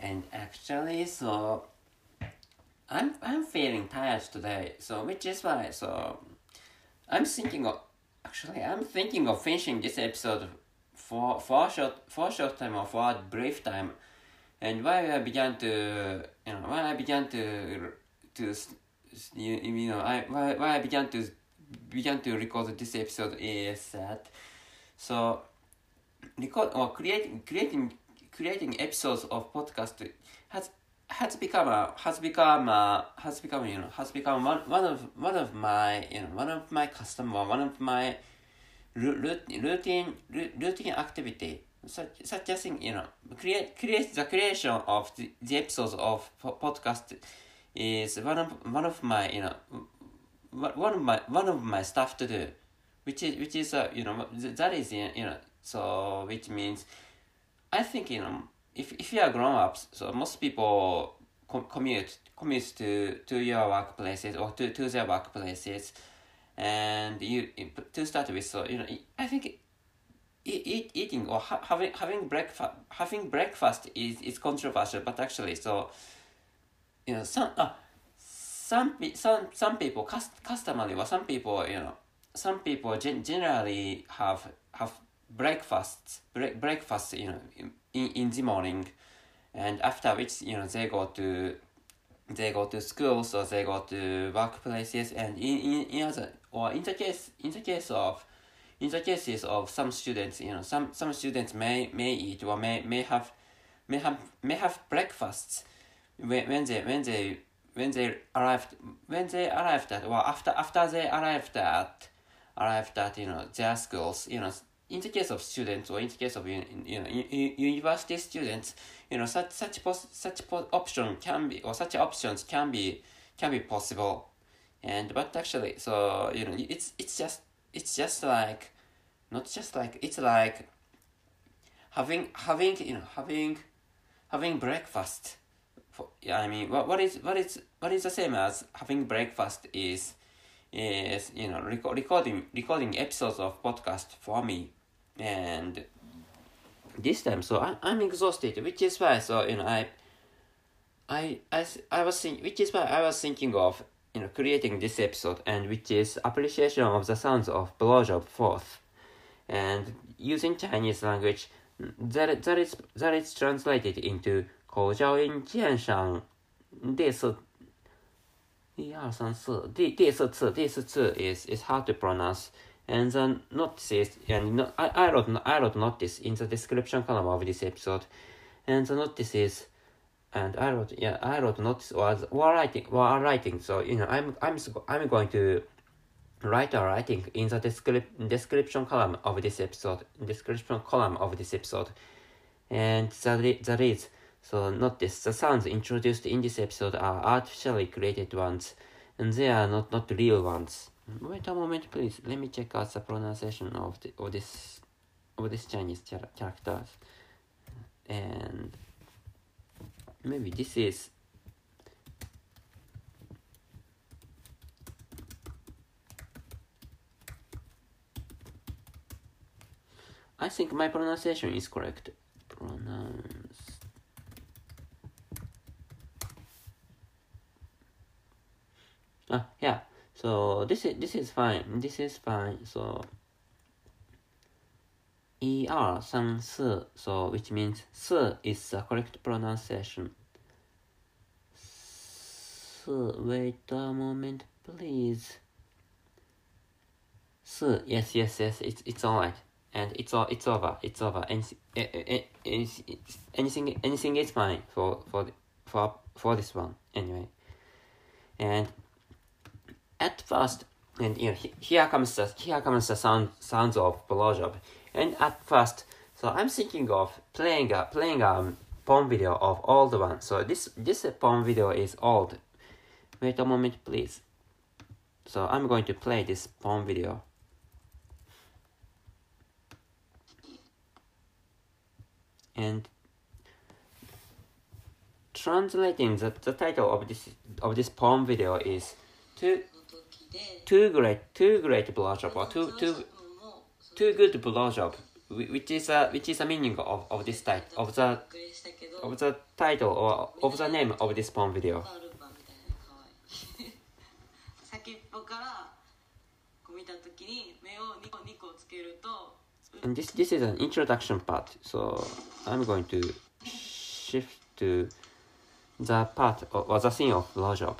and actually, so I'm I'm feeling tired today. So which is why so I'm thinking of actually I'm thinking of finishing this episode for for short for short time or for a brief time, and why I began to you know why I began to to you, you know I why, why I began to began to record this episode is that so record or creating creating creating episodes of podcast has has become a has become a, has become you know has become one, one of one of my you know one of my customer one of my routine routine activity such such as you know create create the creation of the, the episodes of podcast is one of one of my you know one of my one of my stuff to do which is which is uh, you know that is you know so which means I think you know if if you are grown ups, so most people com- commute commute to to your workplaces or to, to their workplaces, and you to start with. So you know, I think eat, eat, eating or ha- having having breakfast having breakfast is is controversial, but actually, so you know some uh, some some some people cust- customarily or some people you know some people gen- generally have have breakfasts break breakfast you know in, in the morning. And after which you know they go to they go to schools or they go to workplaces. And in, in, in other or in the case in the case of in the cases of some students you know some some students may may eat or may may have may have may have breakfasts when, when they when they when they arrived when they arrived at or after after they arrived at arrived at you know their schools you know in the case of students or in the case of you know university students you know such such pos- such pos- option can be or such options can be can be possible. And but actually so you know it's it's just it's just like not just like it's like having having you know having having breakfast for, yeah i mean what, what is what is what is the same as having breakfast is is you know reco- recording recording episodes of podcast for me and this time so I, i'm exhausted which is why so you know i i i, I was think, which is why i was thinking of you know creating this episode and which is appreciation of the sounds of blowjob fourth and using chinese language that, that is that is translated into 口交音鉴赏第四一二三四第第四次第四次 is is hard to pronounce and the notices and no, I, I wrote I wrote notice in the description column of this episode. And the notices and I wrote yeah I wrote notice was while writing while writing. So you know I'm I'm I'm going to write a writing in the descrip- description column of this episode description column of this episode. And that, that is so notice the sounds introduced in this episode are artificially created ones and they are not not real ones Wait a moment, please. Let me check out the pronunciation of the of this of this Chinese char- characters, and maybe this is. I think my pronunciation is correct. Pronounce. Ah, yeah So this is this is fine. This is fine. So 一二三四 so which means 四 is the correct pronunciation. 四 wait a moment please. 四 yes yes yes it's it's alright and it's all it's over it's over anything anything anything is fine for for for for this one anyway and at first, and you know, here comes the here comes the sound sounds of blowjob, and at first, so I'm thinking of playing a playing a um, porn video of old one. So this this porn video is old. Wait a moment, please. So I'm going to play this porn video. And translating the, the title of this of this porn video is two too great too great blowjob or too too too good blowjob which is a which is a meaning of, of this type of the of the title or of the name of this porn video. And this this is an introduction part, so I'm going to shift to the part or the scene of blowjob.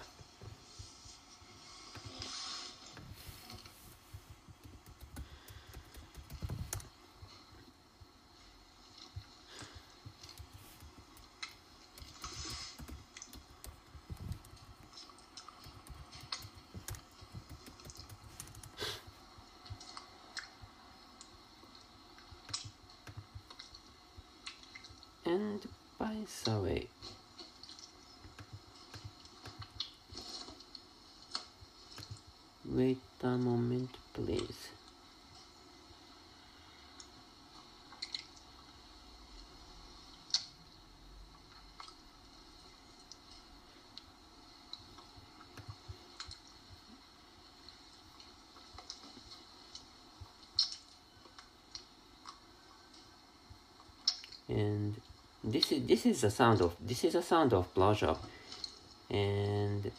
And this is this is the sound of this is a sound of blowjob and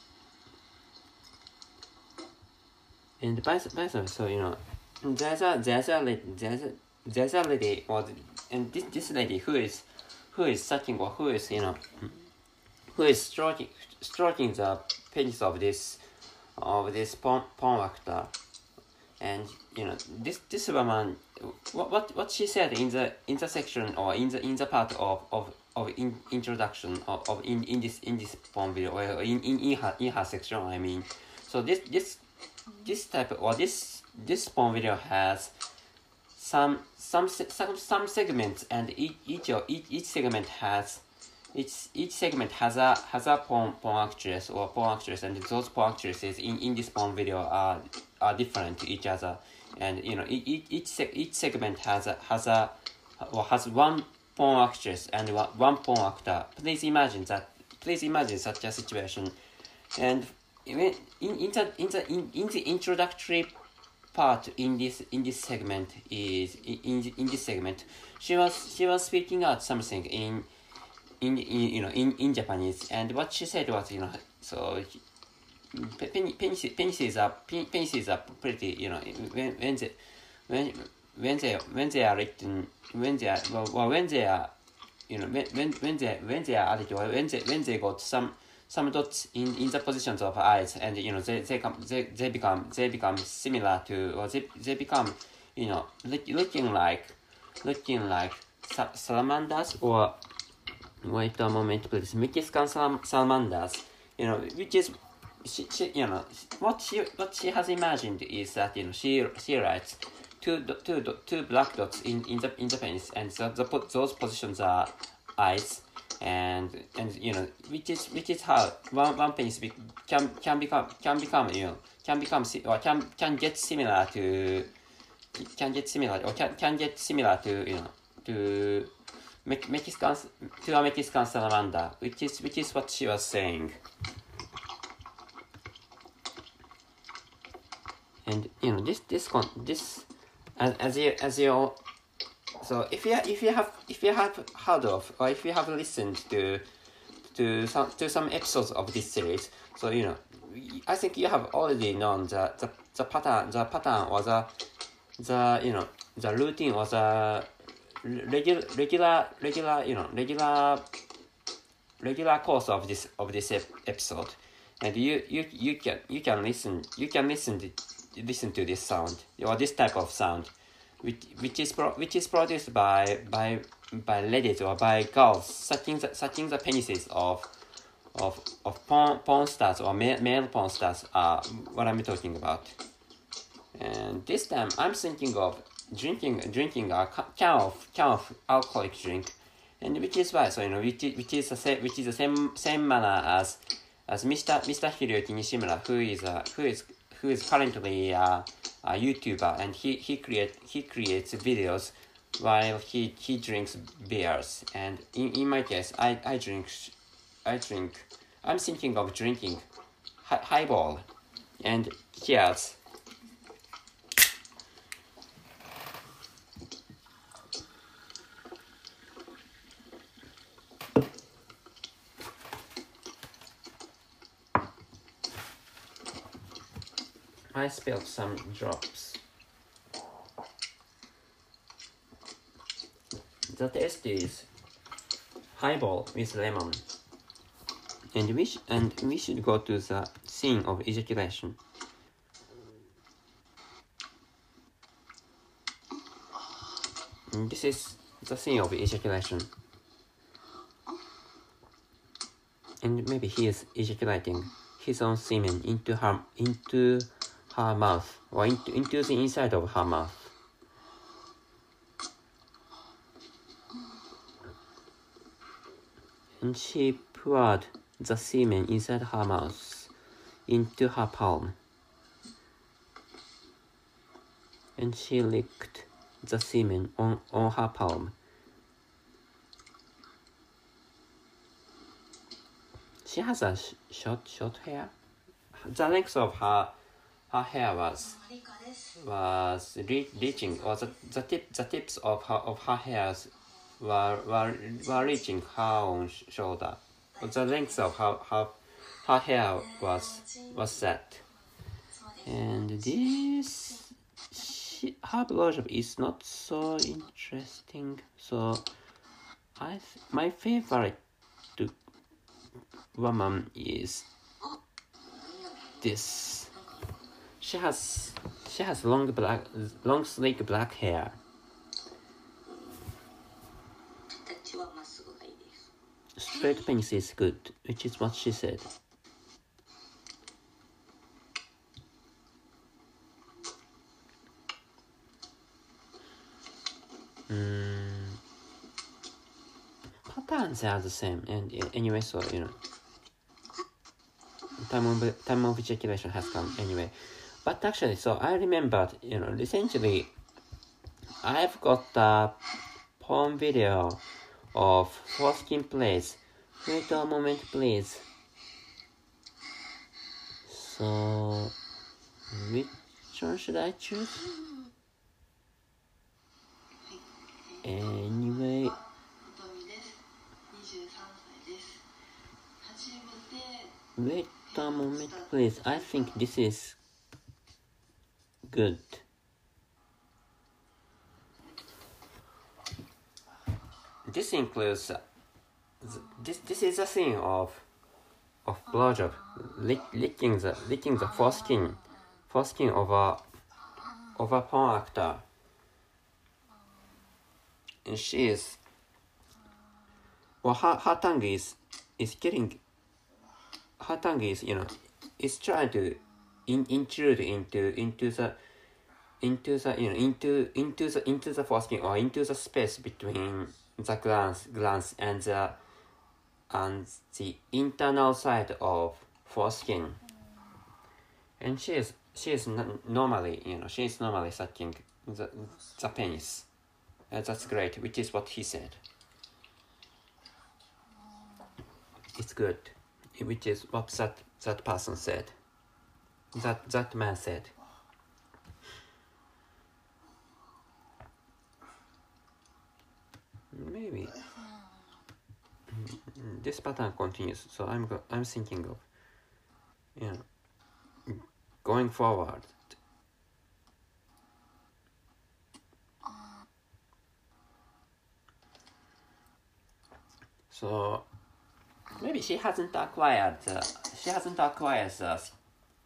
and by, by so you know there's a there's a there's a there's a lady or the- and this this lady who is who is sucking or who is you know who is stroking stroking the penis of this of this porn, porn actor. And you know this this woman what what what she said in the in the section or in the in the part of of of in, introduction of, of in, in this in this porn video or in, in in her in her section I mean. So this this this type or this this porn video has some some some some segments and each each each, each segment has each each segment has a has a porn porn actress or porn actress and those porn actresses in, in this porn video are are different to each other and you know each each each, segment has a has a or has one porn actress and one, porn actor. Please imagine that please imagine such a situation. And in in the in the in, in the introductory part in this in this segment is in in, this segment she was she was speaking out something in in, in you know in, in Japanese. And what she said was you know so pen- penis penises are pen- penises are pretty you know when when they when when they when they are written when they are well, well when they are you know when when when they when they are added when they when they got some some dots in, in the positions of eyes and you know they they come they, they become they become similar to or they, they become you know look, looking like looking like sa- salamanders or wait a moment please Mexican salam- salamanders you know which is she, she you know what she what she has imagined is that you know she she writes two two two black dots in in the in the penis and the, the those positions are eyes and and you know which is which is how one one penis be, can can become can become you know can become or can can get similar to can get similar or can can get similar to you know to Me- Mexican to a Mexican salamander which is which is what she was saying and you know this this con this as as you as you so if you if you have if you have heard of or if you have listened to to some to some episodes of this series so you know I think you have already known the the, the pattern the pattern or the the you know the routine or the regular regular regular you know regular regular course of this of this ep- episode. And you you you can you can listen you can listen to, listen to this sound or this type of sound which which is pro, which is produced by by by ladies or by girls sucking the sucking the penises of of of porn, porn stars or male, male porn stars are what I'm talking about and this time I'm thinking of drinking drinking a ca- can of can of alcoholic drink, and which is why so you know which is, which is the same which is the same same manner as as Mr. Mr. Hiroyuki Nishimura who is uh, who is who is currently uh, a YouTuber and he he create he creates videos while he he drinks beers and in, in my case I I drink I drink I'm thinking of drinking hi- highball and cheers. I spilled some drops. The taste is highball with lemon. And we, and we should go to the scene of ejaculation. This is the scene of ejaculation. And maybe he is ejaculating his own semen into her into her mouth or into, into the inside of her mouth. And she poured the semen inside her mouth into her palm. And she licked the semen on, on her palm. She has a sh- short short hair. The length of her her hair was was re reaching, or the, the, tip, the tips of her, of her hairs were, were, were reaching her own shoulder. The length of her, her, her hair was, was set. And this, she, her blowjob is not so interesting, so I my favorite woman is this she has she has long black long sleek black hair. Straight pins is good, which is what she said. Mm. Patterns are the same, and anyway, so you know, time of time of ejaculation has come anyway. But actually, so I remembered, you know, recently I've got a porn video of Foreskin Play. Wait a moment, please. So, which one should I choose? Anyway. Wait a moment, please. I think this is good. This includes this. This is a scene of of blowjob, lick, licking the licking the foreskin, foreskin of a of a porn actor. And she is. Well, her, her tongue is is getting. Her tongue is you know, is trying to in, intrude into into the into the you know into into the into the foreskin or into the space between the glans glans and the and the internal side of foreskin. And she is she is normally you know she is normally sucking the the penis. That's great, which is what he said. It's good, which is what that that person said. That that man said. Maybe this pattern continues. So I'm I'm thinking of, know, going forward. So maybe she hasn't acquired the, she hasn't acquired the,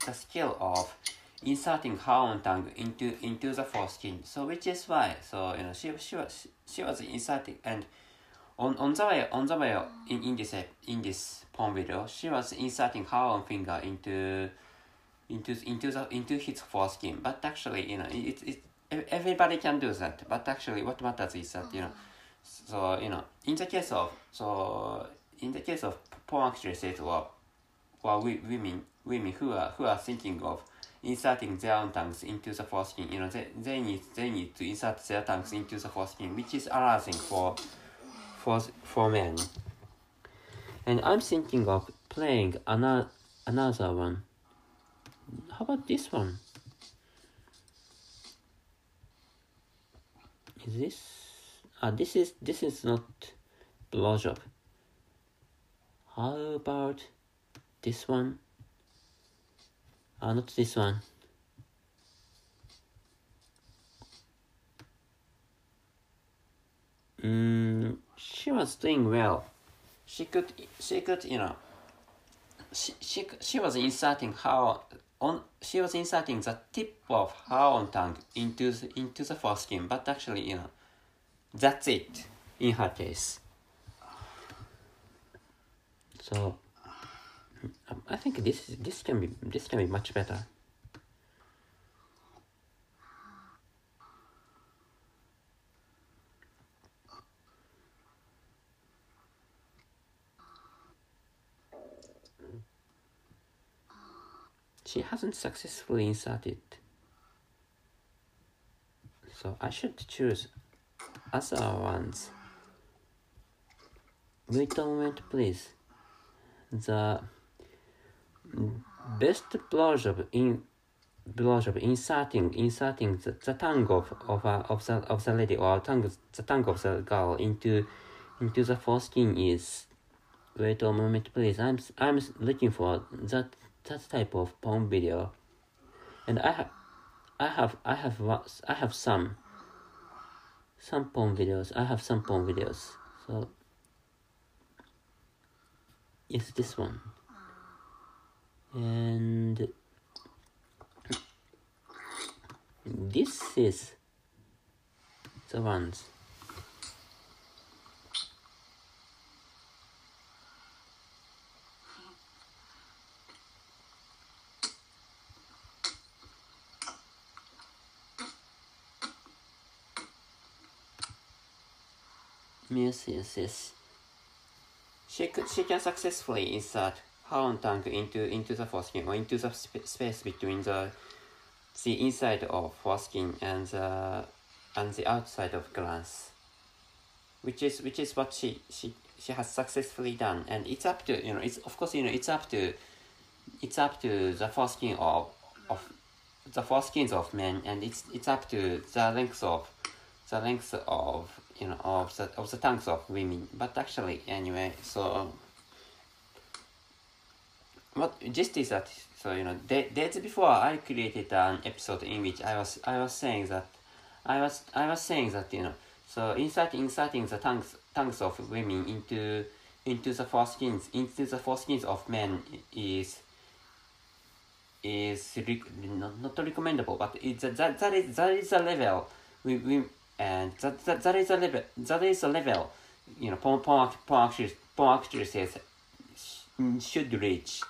the skill of inserting her own tongue into into the foreskin. So which is why so you know she she was she was inserting and on on the way on the way in, in this in this porn video she was inserting her own finger into into into the into his foreskin. But actually you know it it everybody can do that. But actually what matters is that you know so you know in the case of so in the case of porn actresses or or women women who are who are thinking of inserting their own tongues into the foreskin you know they, they need they need to insert their tongues into the foreskin which is arousing for for for men. And i'm thinking of playing another another one. How about this one? Is this ah this is this is not blowjob. How about this one uh, not this one. Mm, she was doing well. She could, she could, you know, she, she, she was inserting her on, she was inserting the tip of her own tongue into the, into the foreskin, but actually, you know, that's it in her case. So, I think this this can be this can be much better. She hasn't successfully inserted. So I should choose other ones. Wait a moment, please. The best blowjob in blowjob inserting inserting the, the tongue of of, of the of the lady or tongue the tongue of the girl into into the foreskin is wait a moment please. I'm i'm looking for that that type of porn video. And i have i have i have i have some some porn videos. I have some porn videos. So yes this one and this is the ones Yes, yes, yes. She could, she can successfully insert own tongue into into the foreskin or into the sp space between the the inside of foreskin and the and the outside of glans, which is which is what she she she has successfully done, and it's up to you know it's of course you know it's up to it's up to the foreskin of of the foreskins of men, and it's it's up to the length of the length of you know of the of the tongues of women. But actually, anyway, so what just is that so you know days before I created an episode in which I was I was saying that I was I was saying that you know so inserting inserting the tongues tongues of women into into the foreskins. Into the foreskins of men is is rec- not, not recommendable but it's a, that that is that is a level we, we and that, that, that is a level that is a level you know porn porn, porn porn actresses should reach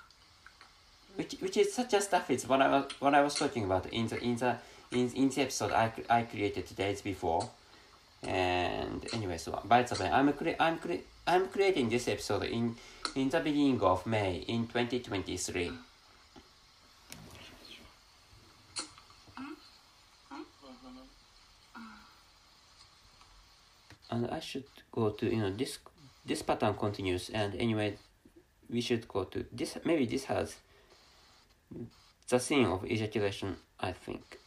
which which is such a stuff is what I was what I was talking about in the in the in, in the episode I, I created days before. And anyway so by the way I'm cre- I'm cre- I'm creating this episode in in the beginning of May in 2023 and I should go to you know this this pattern continues. And anyway we should go to this maybe this has the scene of ejaculation I think.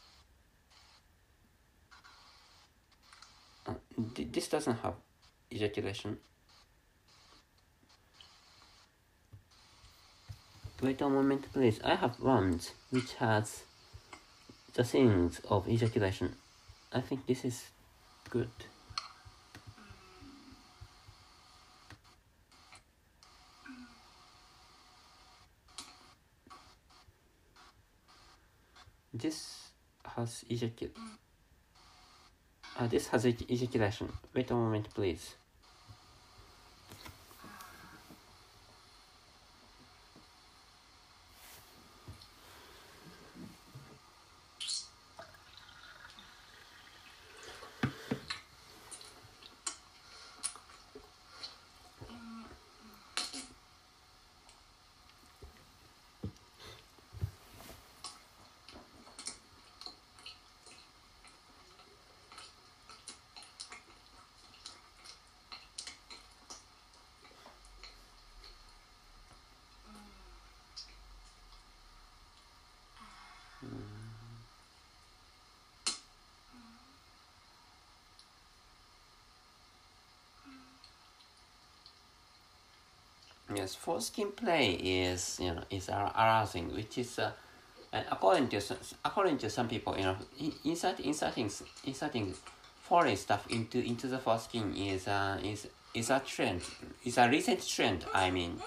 Uh, this doesn't have ejaculation. Wait a moment please. I have ones which has the scenes of ejaculation. I think this is good has ejaculated. Uh, this has ejaculation. Wait a moment, please. Yes, foreskin play is you know is arousing, which is uh, according to according to some people, you know, insert inserting inserting foreign stuff into into the foreskin is uh, is is a trend. Is a recent trend. I mean.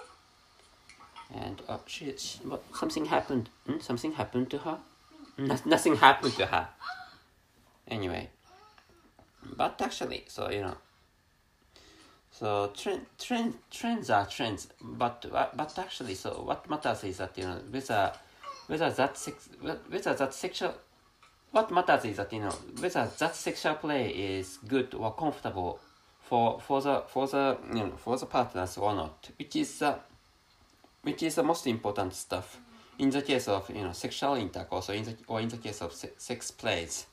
And she, she what, something happened. Hmm? Something happened to her. No, nothing happened to her. Anyway, but actually, so you know. So trend, trend, trends are trends, but but actually, so what matters is that you know whether whether that sex, whether that sexual what matters is that you know whether that sexual play is good or comfortable for for the for the you know for the partners or not, which is uh, which is the most important stuff in the case of you know sexual intercourse or in the or in the case of se sex plays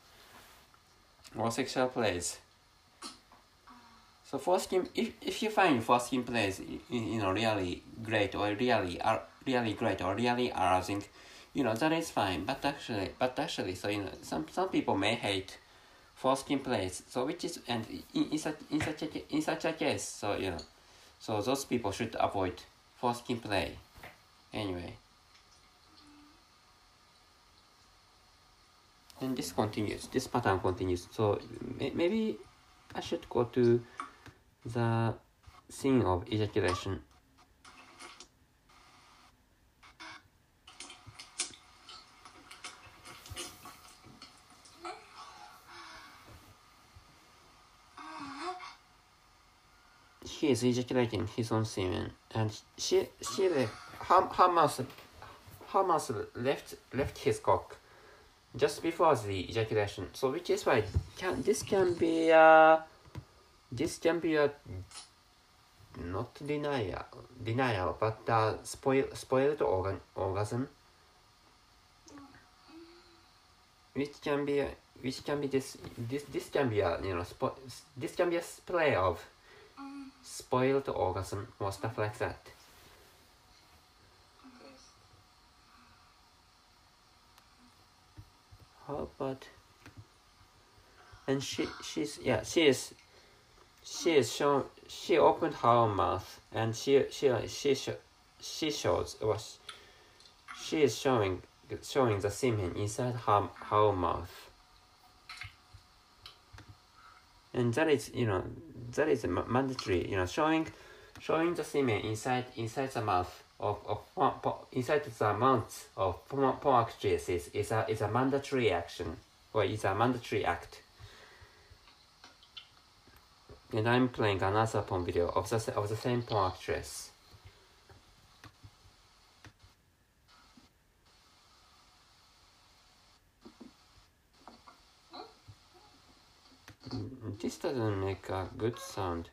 or sexual plays. So foreskin, if, if you find foreskin plays you know really great or really are really great or really arousing, you know that is fine. But actually, but actually, so you know some some people may hate foreskin plays. So which is and in, in such in such a, in such a case, so you know, so those people should avoid foreskin play. Anyway. And this continues. This pattern continues. So may, maybe I should go to the scene of ejaculation. He is ejaculating his own semen, and she she mouth her mouth left left his cock just before the ejaculation. So which is why can this can be a this can be a not denial denial but a spoil spoiled organ orgasm which can be a, which can be this this this can be a you know spo, this can be a play of spoiled orgasm or stuff like that. How about and she she's yeah she is she is shown she opened her mouth and she she she she shows was she is showing showing the semen inside her her mouth. And that is you know that is mandatory you know showing showing the semen inside inside the mouth of, of inside the mouth of porn, actresses is a is a mandatory action or is a mandatory act and I'm playing another porn video of the of the same porn actress mm, this doesn't make a good sound.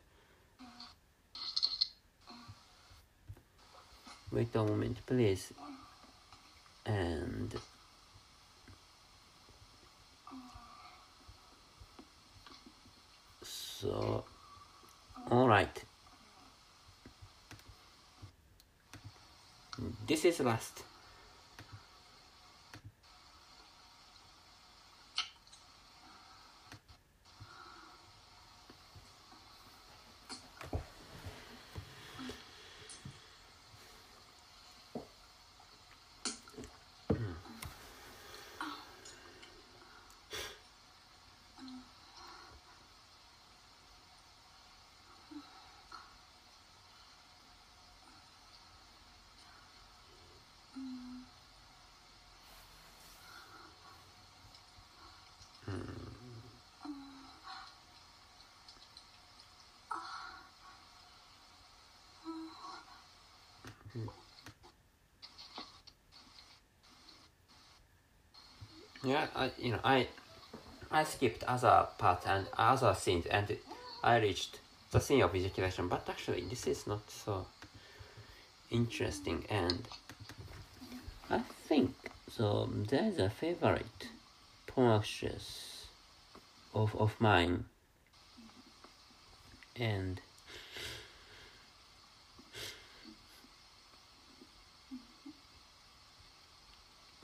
Wait a moment, please. And so, all right. This is last. Mm. Yeah, I, you know, I I skipped other parts and other scenes and I reached the scene of ejaculation, but actually this is not so interesting and I think so there's a favorite porn of, of mine. And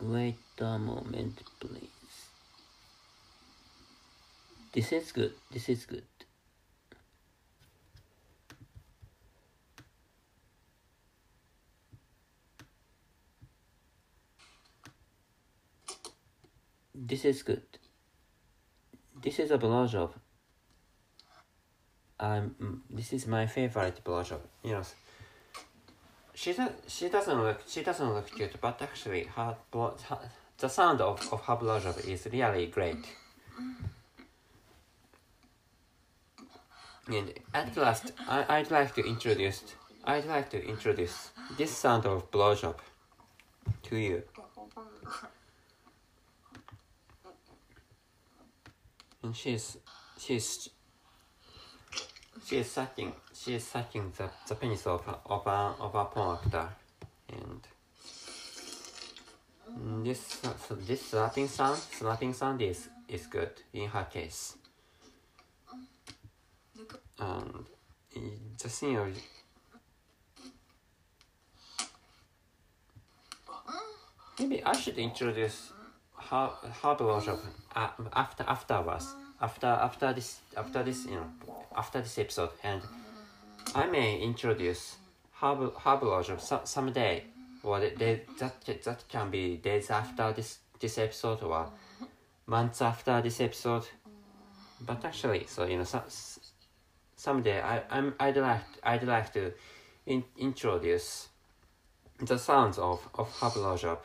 Wait a moment, please. This is good. This is good. This is good. This is a blowjob um, mm, this is my favorite blowjob. Know, she does, she doesn't look she doesn't look cute, but actually her, her the sound of, of her blowjob is really great. And at last, I, I'd like to introduce I'd like to introduce this sound of blowjob to you. And she's she's she is sucking she is sucking the, the penis of of a of a porn actor and this so this slapping sound slapping sound is is good in her case. And the scene of maybe I should introduce her her blowjob uh, after afterwards after after this after this you know after this episode and I may introduce her bl- her blowjob someday or they, that that can be days after this this episode or months after this episode. But actually so you know so, s- someday I I'm I'd like I'd like to in, introduce the sounds of of her blowjob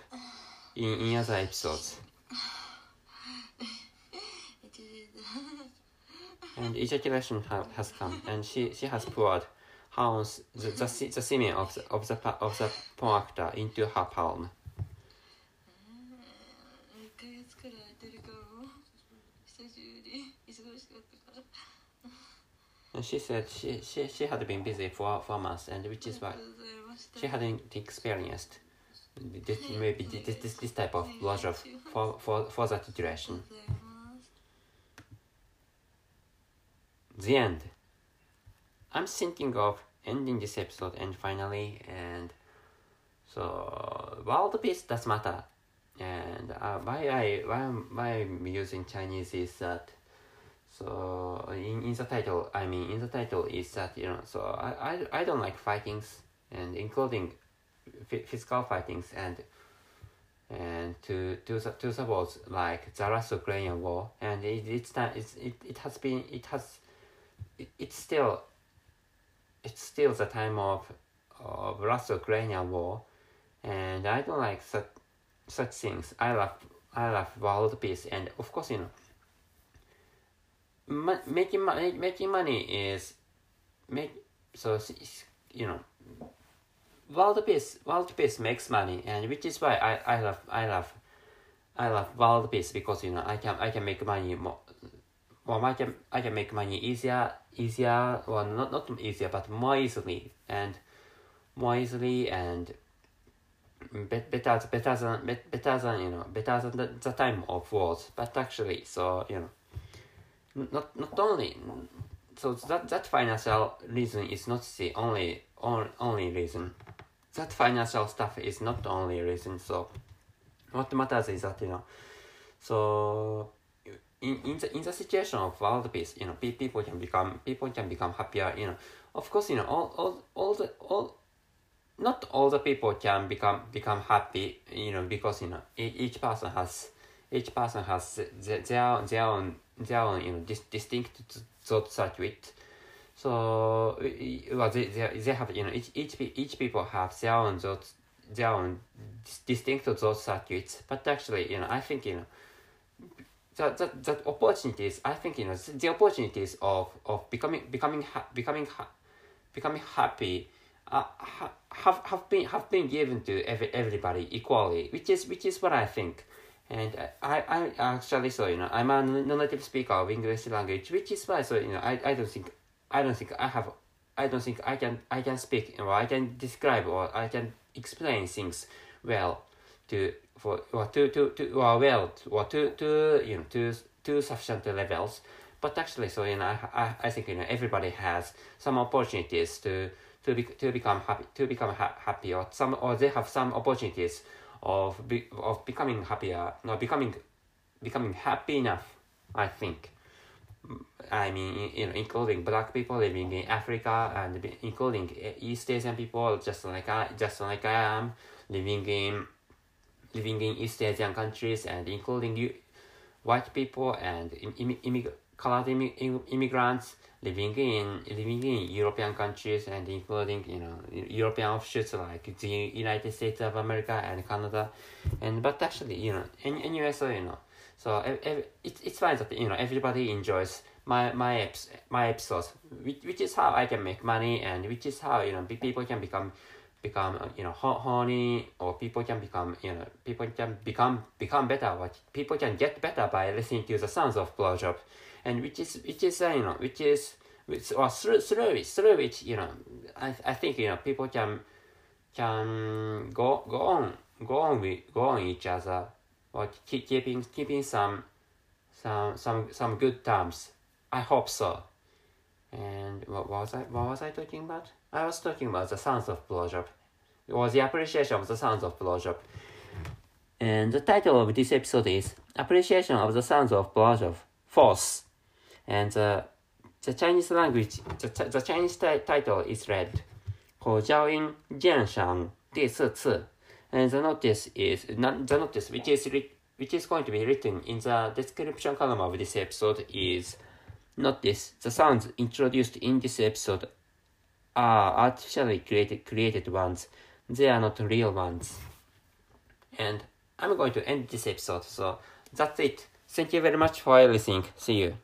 in, in other episodes and ejaculation ha has come, and she, she has poured hounds, the, the, the semen of the, of the, of the porn actor into her palm. And she said she, she, she had been busy for four months, and which is why she hadn't experienced this, maybe this, this type of pleasure for, for, for that duration. The end. I'm thinking of ending this episode and finally and so world peace does matter and uh, why I why I'm, why I'm using Chinese is that so in, in the title I mean in the title is that you know so I, I, I don't like fightings and including phy- physical fightings and and to to to wars like the last Ukrainian war and it, it's not it's, it, it has been it has it, it's still it's still the time of of last Ukrainian war, and I don't like such such things. I love I love world peace, and of course you know. Ma- making money making money is make so you know world peace world peace makes money and which is why I, I love I love I love world peace because you know I can I can make money more well, I can I can make money easier, easier, well, not not easier, but more easily and more easily and be, better better than bet- better than you know better than the, the time of wars. But actually, so you know, not not only so that that financial reason is not the only on, only reason. That financial stuff is not the only reason. So what matters is that you know, so in, in the in the situation of world peace, you know, pe- people can become people can become happier. You know, of course, you know, all all all the all, not all the people can become become happy. You know, because you know, each person has each person has the, their their own their own you know dis- distinct thought circuit. So, well, they, they, they have you know each each each people have their own thought their own distinct thought circuits. But actually, you know, I think you know that that that opportunities I think you know the opportunities of of becoming becoming ha- becoming ha- becoming happy uh, ha- have have been have been given to every, everybody equally which is which is what I think. And I I actually so you know I'm a non-native speaker of English language which is why so you know I, I don't think I don't think I have I don't think I can I can speak or I can describe or I can explain things well to for or to to to or well or to to you know to to sufficient levels. But actually so you know I, I, I think you know everybody has some opportunities to to be, to become happy to become ha- happy or some or they have some opportunities of be, of becoming happier no becoming becoming happy enough I think. I mean, you know, including black people living in Africa and including East Asian people, just like I, just like I am, living in, living in East Asian countries and including white people and im- immig- colored im- immigrants living in living in European countries and including you know European offshoots like the United States of America and Canada, and but actually you know in, in USA you know. So ev- it's it's fine that you know everybody enjoys my my eps- my episodes, which, which is how I can make money and which is how you know people can become become you know ho- horny or people can become you know people can become become better what people can get better by listening to the sounds of blowjob. And which is which is uh, you know which is which or through through it through which you know I, I think you know people can can go go on go on with go on each other or keep, keeping keeping some some some some good terms. I hope so. And what was I what was I talking about I was talking about the sounds of blowjob it was the appreciation of the sounds of blowjob and the title of this episode is appreciation of the sounds of blowjob force and the the Chinese language, the, the Chinese ti- title is read 口交音鉴赏第四次 and the notice is not the notice which is writ- which is going to be written in the description column of this episode is notice the sounds introduced in this episode are artificially created created ones. They are not real ones. And I'm going to end this episode so that's it. Thank you very much for listening. See you